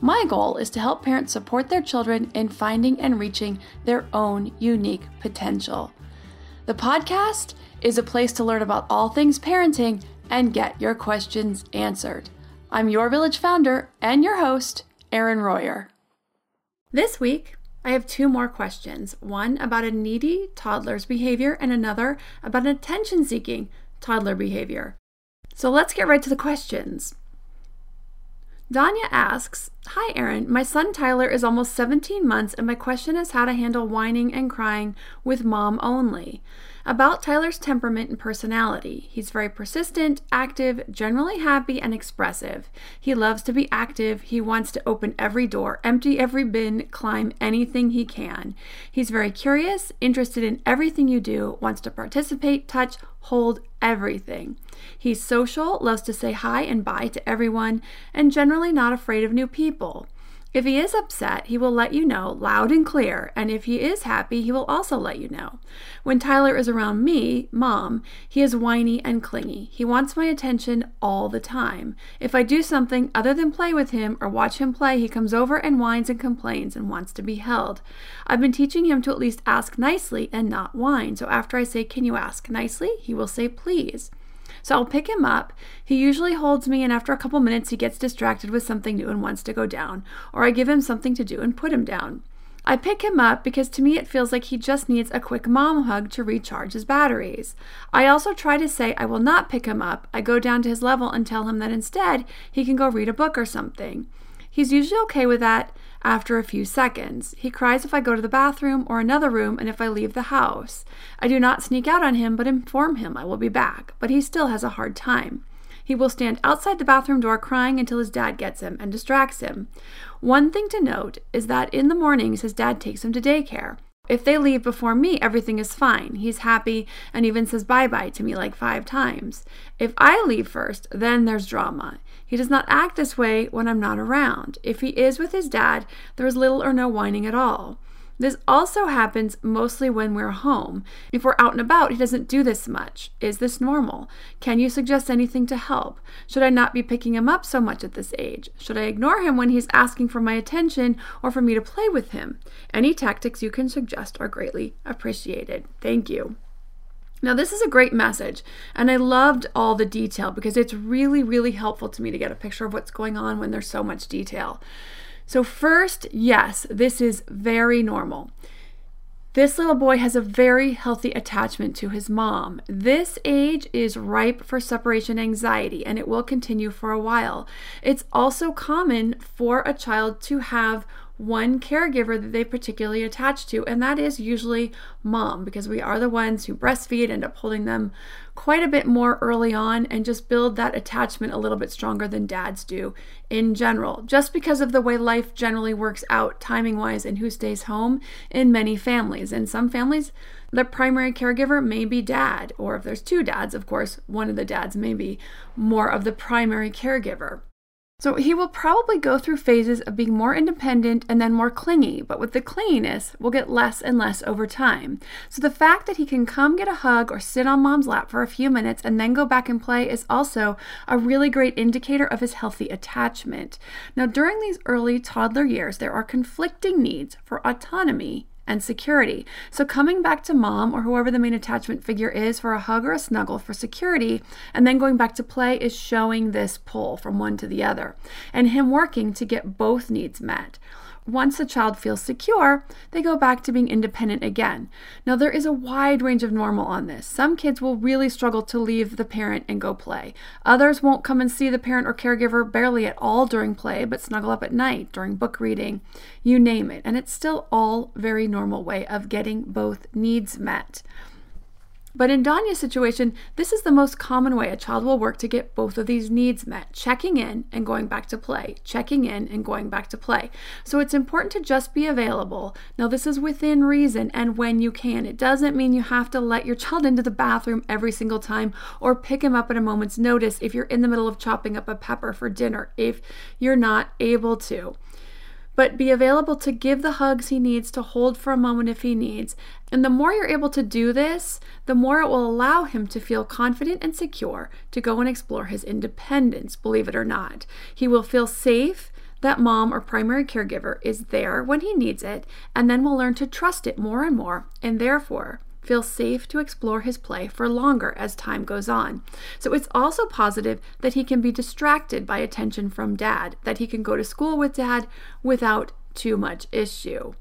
My goal is to help parents support their children in finding and reaching their own unique potential. The podcast is a place to learn about all things parenting and get your questions answered. I'm your village founder and your host, Erin Royer. This week, I have two more questions one about a needy toddler's behavior, and another about an attention seeking toddler behavior. So let's get right to the questions. Danya asks Hi, Erin. My son Tyler is almost 17 months, and my question is how to handle whining and crying with mom only. About Tyler's temperament and personality. He's very persistent, active, generally happy, and expressive. He loves to be active. He wants to open every door, empty every bin, climb anything he can. He's very curious, interested in everything you do, wants to participate, touch, hold everything. He's social, loves to say hi and bye to everyone, and generally not afraid of new people. If he is upset, he will let you know loud and clear, and if he is happy, he will also let you know. When Tyler is around me, mom, he is whiny and clingy. He wants my attention all the time. If I do something other than play with him or watch him play, he comes over and whines and complains and wants to be held. I've been teaching him to at least ask nicely and not whine. So after I say, Can you ask nicely? he will say, Please. So I'll pick him up. He usually holds me, and after a couple minutes, he gets distracted with something new and wants to go down, or I give him something to do and put him down. I pick him up because to me it feels like he just needs a quick mom hug to recharge his batteries. I also try to say I will not pick him up. I go down to his level and tell him that instead he can go read a book or something. He's usually okay with that after a few seconds. He cries if I go to the bathroom or another room and if I leave the house. I do not sneak out on him but inform him I will be back, but he still has a hard time. He will stand outside the bathroom door crying until his dad gets him and distracts him. One thing to note is that in the mornings his dad takes him to daycare. If they leave before me, everything is fine. He's happy and even says bye bye to me like five times. If I leave first, then there's drama. He does not act this way when I'm not around. If he is with his dad, there is little or no whining at all. This also happens mostly when we're home. If we're out and about, he doesn't do this much. Is this normal? Can you suggest anything to help? Should I not be picking him up so much at this age? Should I ignore him when he's asking for my attention or for me to play with him? Any tactics you can suggest are greatly appreciated. Thank you. Now, this is a great message, and I loved all the detail because it's really, really helpful to me to get a picture of what's going on when there's so much detail. So, first, yes, this is very normal. This little boy has a very healthy attachment to his mom. This age is ripe for separation anxiety and it will continue for a while. It's also common for a child to have one caregiver that they particularly attach to, and that is usually mom, because we are the ones who breastfeed, end up holding them quite a bit more early on, and just build that attachment a little bit stronger than dads do in general, just because of the way life generally works out timing wise and who stays home in many families. In some families, the primary caregiver may be dad, or if there's two dads, of course, one of the dads may be more of the primary caregiver. So he will probably go through phases of being more independent and then more clingy, but with the clinginess will get less and less over time. So the fact that he can come get a hug or sit on mom's lap for a few minutes and then go back and play is also a really great indicator of his healthy attachment. Now, during these early toddler years, there are conflicting needs for autonomy and security. So, coming back to mom or whoever the main attachment figure is for a hug or a snuggle for security, and then going back to play is showing this pull from one to the other, and him working to get both needs met once the child feels secure, they go back to being independent again. Now, there is a wide range of normal on this. Some kids will really struggle to leave the parent and go play. Others won't come and see the parent or caregiver barely at all during play, but snuggle up at night during book reading, you name it. And it's still all very normal way of getting both needs met. But in Danya's situation, this is the most common way a child will work to get both of these needs met checking in and going back to play, checking in and going back to play. So it's important to just be available. Now, this is within reason and when you can. It doesn't mean you have to let your child into the bathroom every single time or pick him up at a moment's notice if you're in the middle of chopping up a pepper for dinner, if you're not able to but be available to give the hugs he needs, to hold for a moment if he needs. And the more you're able to do this, the more it will allow him to feel confident and secure to go and explore his independence, believe it or not. He will feel safe that mom or primary caregiver is there when he needs it, and then will learn to trust it more and more, and therefore feel safe to explore his play for longer as time goes on. So it's also positive that he can be distracted by attention from dad, that he can go to school with dad without too much issue.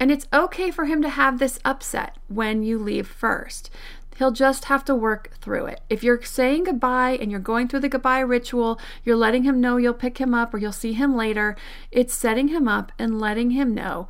And it's okay for him to have this upset when you leave first. He'll just have to work through it. If you're saying goodbye and you're going through the goodbye ritual, you're letting him know you'll pick him up or you'll see him later, it's setting him up and letting him know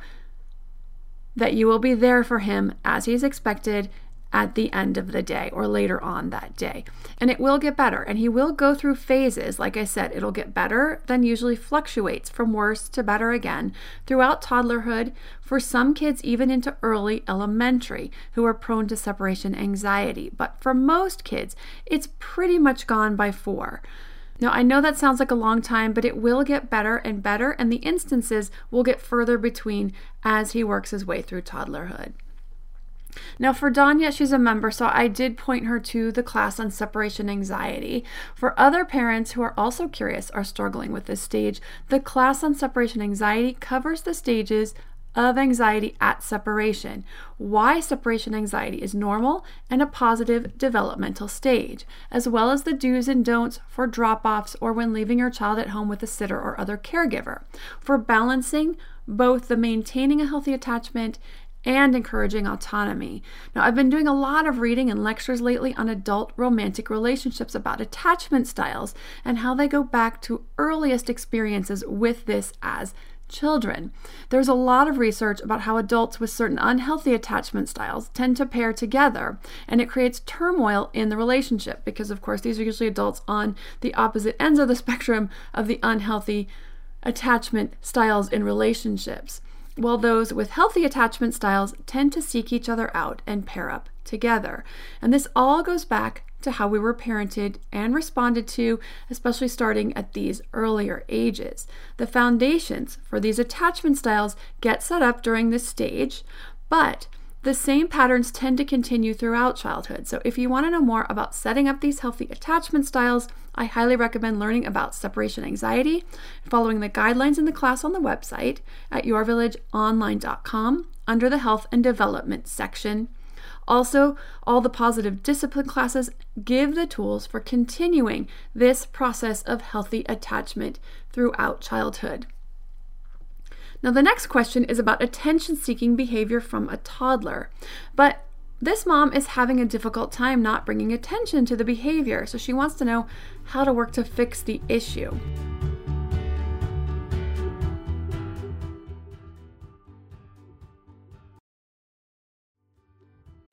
that you will be there for him as he's expected at the end of the day or later on that day. And it will get better. And he will go through phases. Like I said, it'll get better, then usually fluctuates from worse to better again throughout toddlerhood, for some kids, even into early elementary, who are prone to separation anxiety. But for most kids, it's pretty much gone by four. Now, I know that sounds like a long time, but it will get better and better, and the instances will get further between as he works his way through toddlerhood. Now, for Danya, she's a member, so I did point her to the class on separation anxiety. For other parents who are also curious or struggling with this stage, the class on separation anxiety covers the stages of anxiety at separation, why separation anxiety is normal and a positive developmental stage, as well as the do's and don'ts for drop offs or when leaving your child at home with a sitter or other caregiver, for balancing both the maintaining a healthy attachment and encouraging autonomy. Now, I've been doing a lot of reading and lectures lately on adult romantic relationships about attachment styles and how they go back to earliest experiences with this as children. There's a lot of research about how adults with certain unhealthy attachment styles tend to pair together, and it creates turmoil in the relationship because, of course, these are usually adults on the opposite ends of the spectrum of the unhealthy attachment styles in relationships. While those with healthy attachment styles tend to seek each other out and pair up together. And this all goes back to how we were parented and responded to, especially starting at these earlier ages. The foundations for these attachment styles get set up during this stage, but the same patterns tend to continue throughout childhood. So, if you want to know more about setting up these healthy attachment styles, I highly recommend learning about separation anxiety, following the guidelines in the class on the website at yourvillageonline.com under the Health and Development section. Also, all the positive discipline classes give the tools for continuing this process of healthy attachment throughout childhood. Now, the next question is about attention seeking behavior from a toddler. But this mom is having a difficult time not bringing attention to the behavior, so she wants to know how to work to fix the issue.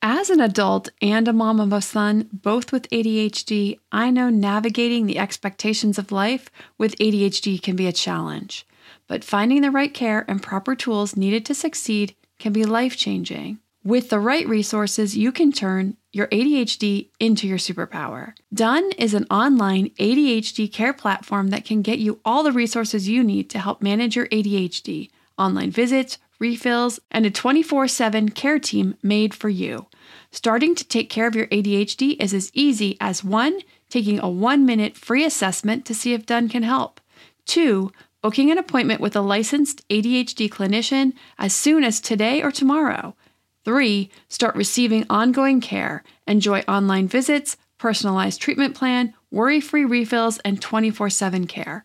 As an adult and a mom of a son, both with ADHD, I know navigating the expectations of life with ADHD can be a challenge. But finding the right care and proper tools needed to succeed can be life changing. With the right resources, you can turn your ADHD into your superpower. Done is an online ADHD care platform that can get you all the resources you need to help manage your ADHD online visits, refills, and a 24 7 care team made for you. Starting to take care of your ADHD is as easy as one, taking a one minute free assessment to see if Done can help, two, booking an appointment with a licensed ADHD clinician as soon as today or tomorrow. Three, start receiving ongoing care. Enjoy online visits, personalized treatment plan, worry free refills, and 24 7 care.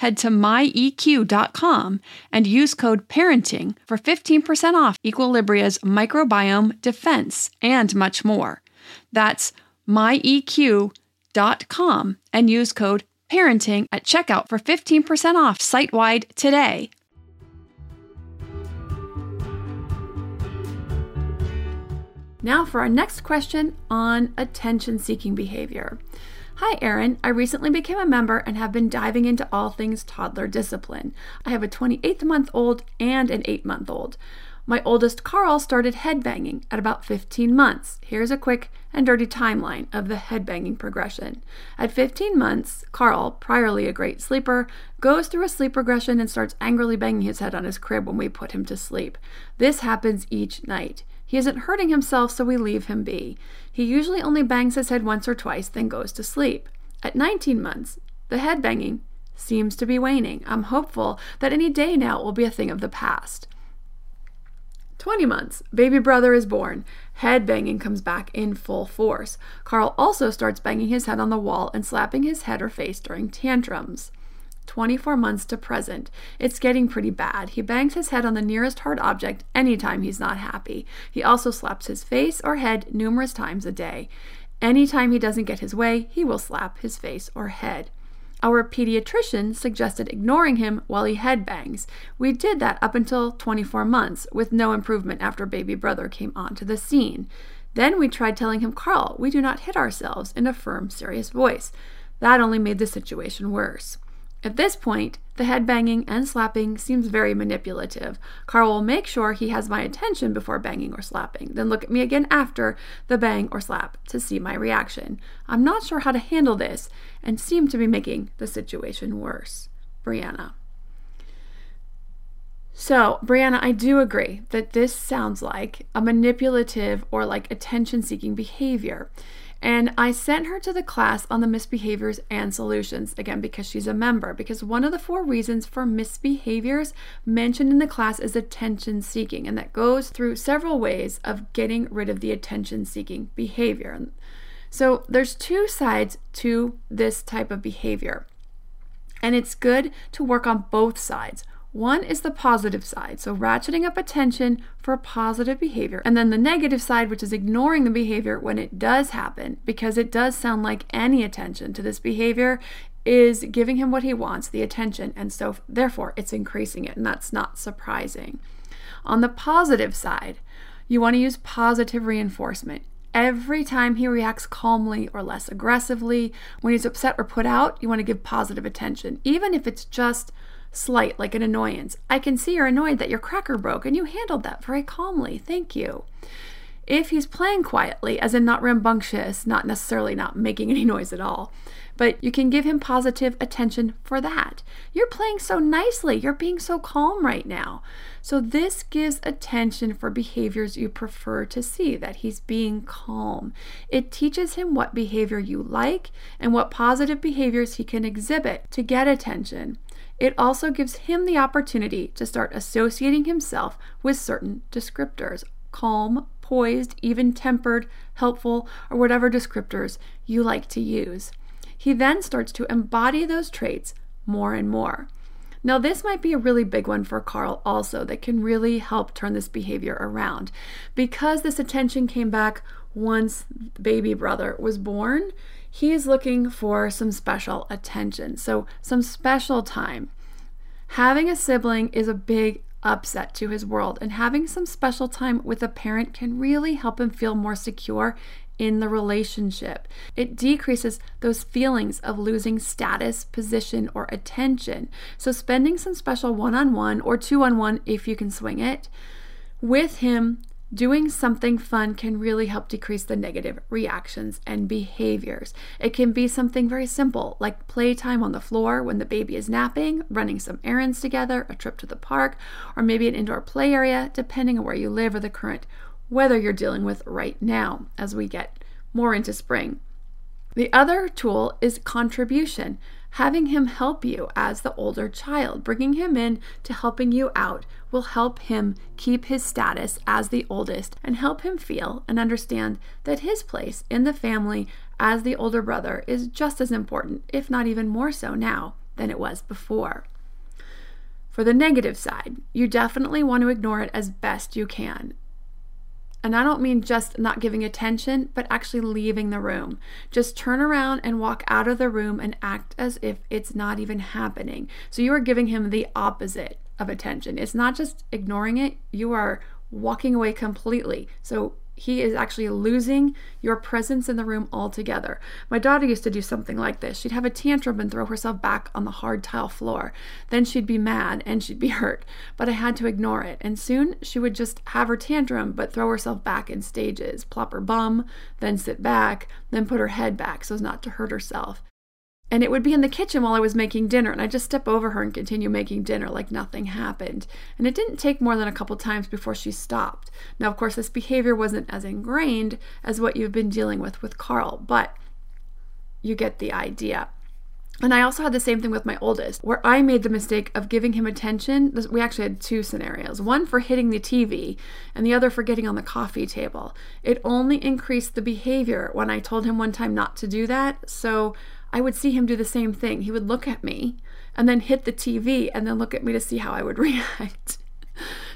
Head to myeq.com and use code parenting for 15% off Equilibria's microbiome defense and much more. That's myeq.com and use code parenting at checkout for 15% off site wide today. Now, for our next question on attention seeking behavior. Hi, Erin. I recently became a member and have been diving into all things toddler discipline. I have a 28 month old and an 8 month old. My oldest Carl started headbanging at about 15 months. Here's a quick and dirty timeline of the headbanging progression. At 15 months, Carl, priorly a great sleeper, goes through a sleep regression and starts angrily banging his head on his crib when we put him to sleep. This happens each night. He isn't hurting himself, so we leave him be. He usually only bangs his head once or twice, then goes to sleep. At 19 months, the head banging seems to be waning. I'm hopeful that any day now it will be a thing of the past. 20 months, baby brother is born. Head banging comes back in full force. Carl also starts banging his head on the wall and slapping his head or face during tantrums. 24 months to present. It's getting pretty bad. He bangs his head on the nearest hard object anytime he's not happy. He also slaps his face or head numerous times a day. Anytime he doesn't get his way, he will slap his face or head. Our pediatrician suggested ignoring him while he head bangs. We did that up until 24 months, with no improvement after baby brother came onto the scene. Then we tried telling him, Carl, we do not hit ourselves, in a firm, serious voice. That only made the situation worse. At this point, the head banging and slapping seems very manipulative. Carl will make sure he has my attention before banging or slapping, then look at me again after the bang or slap to see my reaction. I'm not sure how to handle this and seem to be making the situation worse. Brianna. So, Brianna, I do agree that this sounds like a manipulative or like attention seeking behavior. And I sent her to the class on the misbehaviors and solutions, again, because she's a member. Because one of the four reasons for misbehaviors mentioned in the class is attention seeking, and that goes through several ways of getting rid of the attention seeking behavior. So there's two sides to this type of behavior, and it's good to work on both sides. One is the positive side, so ratcheting up attention for positive behavior. And then the negative side, which is ignoring the behavior when it does happen, because it does sound like any attention to this behavior is giving him what he wants, the attention, and so therefore it's increasing it, and that's not surprising. On the positive side, you want to use positive reinforcement. Every time he reacts calmly or less aggressively, when he's upset or put out, you want to give positive attention, even if it's just slight, like an annoyance. I can see you're annoyed that your cracker broke and you handled that very calmly. Thank you. If he's playing quietly, as in not rambunctious, not necessarily not making any noise at all, but you can give him positive attention for that. You're playing so nicely. You're being so calm right now. So, this gives attention for behaviors you prefer to see, that he's being calm. It teaches him what behavior you like and what positive behaviors he can exhibit to get attention. It also gives him the opportunity to start associating himself with certain descriptors calm, poised, even tempered, helpful, or whatever descriptors you like to use. He then starts to embody those traits more and more. Now, this might be a really big one for Carl also that can really help turn this behavior around. Because this attention came back once baby brother was born, he is looking for some special attention. So, some special time. Having a sibling is a big upset to his world, and having some special time with a parent can really help him feel more secure in the relationship. It decreases those feelings of losing status, position, or attention. So, spending some special one on one or two on one, if you can swing it, with him Doing something fun can really help decrease the negative reactions and behaviors. It can be something very simple, like playtime on the floor when the baby is napping, running some errands together, a trip to the park, or maybe an indoor play area, depending on where you live or the current weather you're dealing with right now as we get more into spring. The other tool is contribution having him help you as the older child, bringing him in to helping you out will help him keep his status as the oldest and help him feel and understand that his place in the family as the older brother is just as important, if not even more so now than it was before. For the negative side, you definitely want to ignore it as best you can. And I don't mean just not giving attention, but actually leaving the room. Just turn around and walk out of the room and act as if it's not even happening. So you are giving him the opposite of attention. It's not just ignoring it, you are walking away completely. So he is actually losing your presence in the room altogether. My daughter used to do something like this. She'd have a tantrum and throw herself back on the hard tile floor. Then she'd be mad and she'd be hurt, but I had to ignore it. And soon she would just have her tantrum but throw herself back in stages, plop her bum, then sit back, then put her head back so as not to hurt herself. And it would be in the kitchen while I was making dinner, and I'd just step over her and continue making dinner like nothing happened. And it didn't take more than a couple times before she stopped. Now, of course, this behavior wasn't as ingrained as what you've been dealing with with Carl, but you get the idea. And I also had the same thing with my oldest, where I made the mistake of giving him attention. We actually had two scenarios one for hitting the TV, and the other for getting on the coffee table. It only increased the behavior when I told him one time not to do that. So I would see him do the same thing. He would look at me and then hit the TV and then look at me to see how I would react.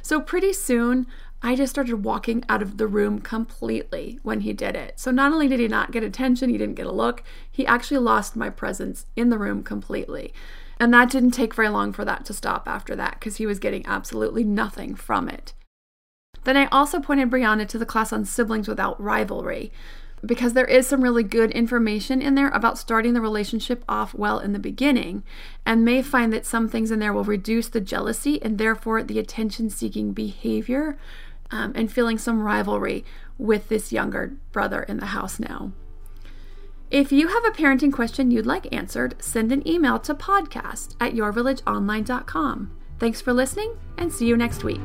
so pretty soon, I just started walking out of the room completely when he did it. So not only did he not get attention, he didn't get a look, he actually lost my presence in the room completely. And that didn't take very long for that to stop after that because he was getting absolutely nothing from it. Then I also pointed Brianna to the class on siblings without rivalry because there is some really good information in there about starting the relationship off well in the beginning, and may find that some things in there will reduce the jealousy and therefore the attention seeking behavior um, and feeling some rivalry with this younger brother in the house now. If you have a parenting question you'd like answered, send an email to podcast at yourvillageonline.com. Thanks for listening, and see you next week.